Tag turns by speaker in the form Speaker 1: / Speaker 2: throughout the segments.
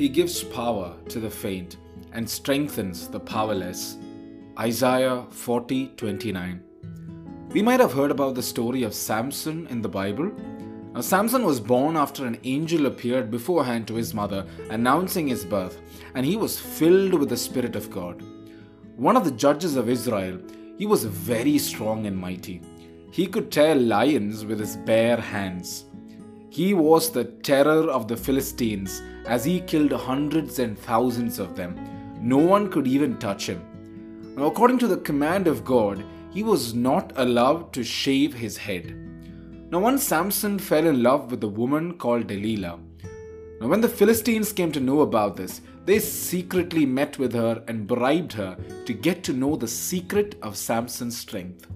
Speaker 1: He gives power to the faint and strengthens the powerless. Isaiah 40:29. We might have heard about the story of Samson in the Bible. Now, Samson was born after an angel appeared beforehand to his mother, announcing his birth, and he was filled with the Spirit of God. One of the judges of Israel, he was very strong and mighty. He could tear lions with his bare hands. He was the terror of the Philistines as he killed hundreds and thousands of them. No one could even touch him. Now, according to the command of God, he was not allowed to shave his head. Now, once Samson fell in love with a woman called Delilah. Now, when the Philistines came to know about this, they secretly met with her and bribed her to get to know the secret of Samson's strength.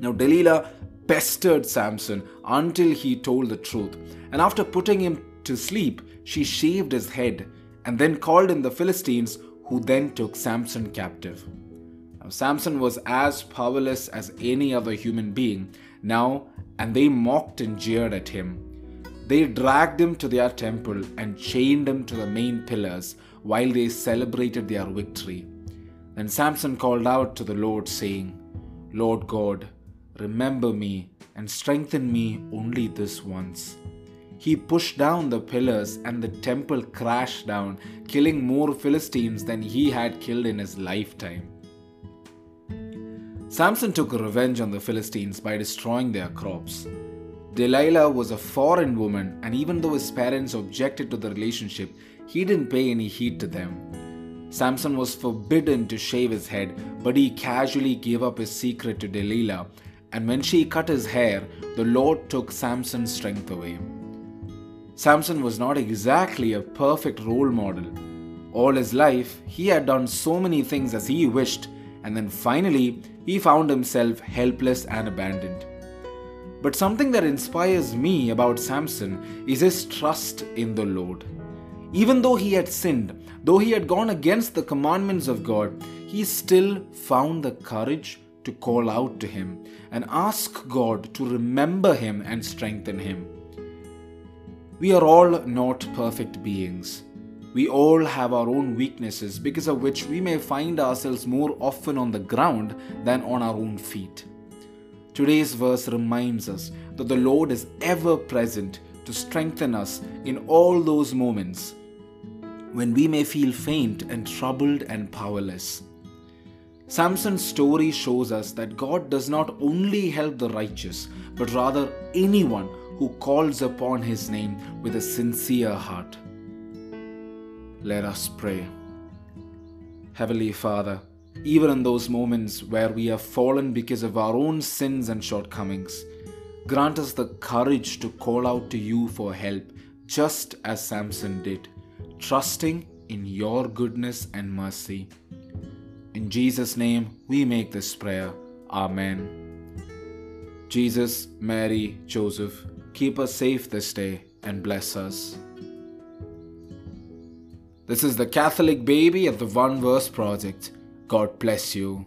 Speaker 1: Now, Delilah pestered Samson until he told the truth, and after putting him to sleep, she shaved his head and then called in the Philistines, who then took Samson captive. Now, Samson was as powerless as any other human being now, and they mocked and jeered at him. They dragged him to their temple and chained him to the main pillars while they celebrated their victory. Then Samson called out to the Lord, saying, Lord God, remember me and strengthen me only this once. He pushed down the pillars and the temple crashed down, killing more Philistines than he had killed in his lifetime. Samson took revenge on the Philistines by destroying their crops. Delilah was a foreign woman, and even though his parents objected to the relationship, he didn't pay any heed to them. Samson was forbidden to shave his head, but he casually gave up his secret to Delilah, and when she cut his hair, the Lord took Samson's strength away. Samson was not exactly a perfect role model. All his life, he had done so many things as he wished, and then finally, he found himself helpless and abandoned. But something that inspires me about Samson is his trust in the Lord. Even though he had sinned, though he had gone against the commandments of God, he still found the courage to call out to him and ask God to remember him and strengthen him. We are all not perfect beings. We all have our own weaknesses because of which we may find ourselves more often on the ground than on our own feet. Today's verse reminds us that the Lord is ever present to strengthen us in all those moments when we may feel faint and troubled and powerless. Samson's story shows us that God does not only help the righteous, but rather anyone who calls upon his name with a sincere heart. Let us pray. Heavenly Father, even in those moments where we have fallen because of our own sins and shortcomings, grant us the courage to call out to you for help, just as Samson did, trusting in your goodness and mercy. In Jesus' name, we make this prayer. Amen. Jesus, Mary, Joseph, keep us safe this day and bless us. This is the Catholic Baby of the One Verse Project. God bless you.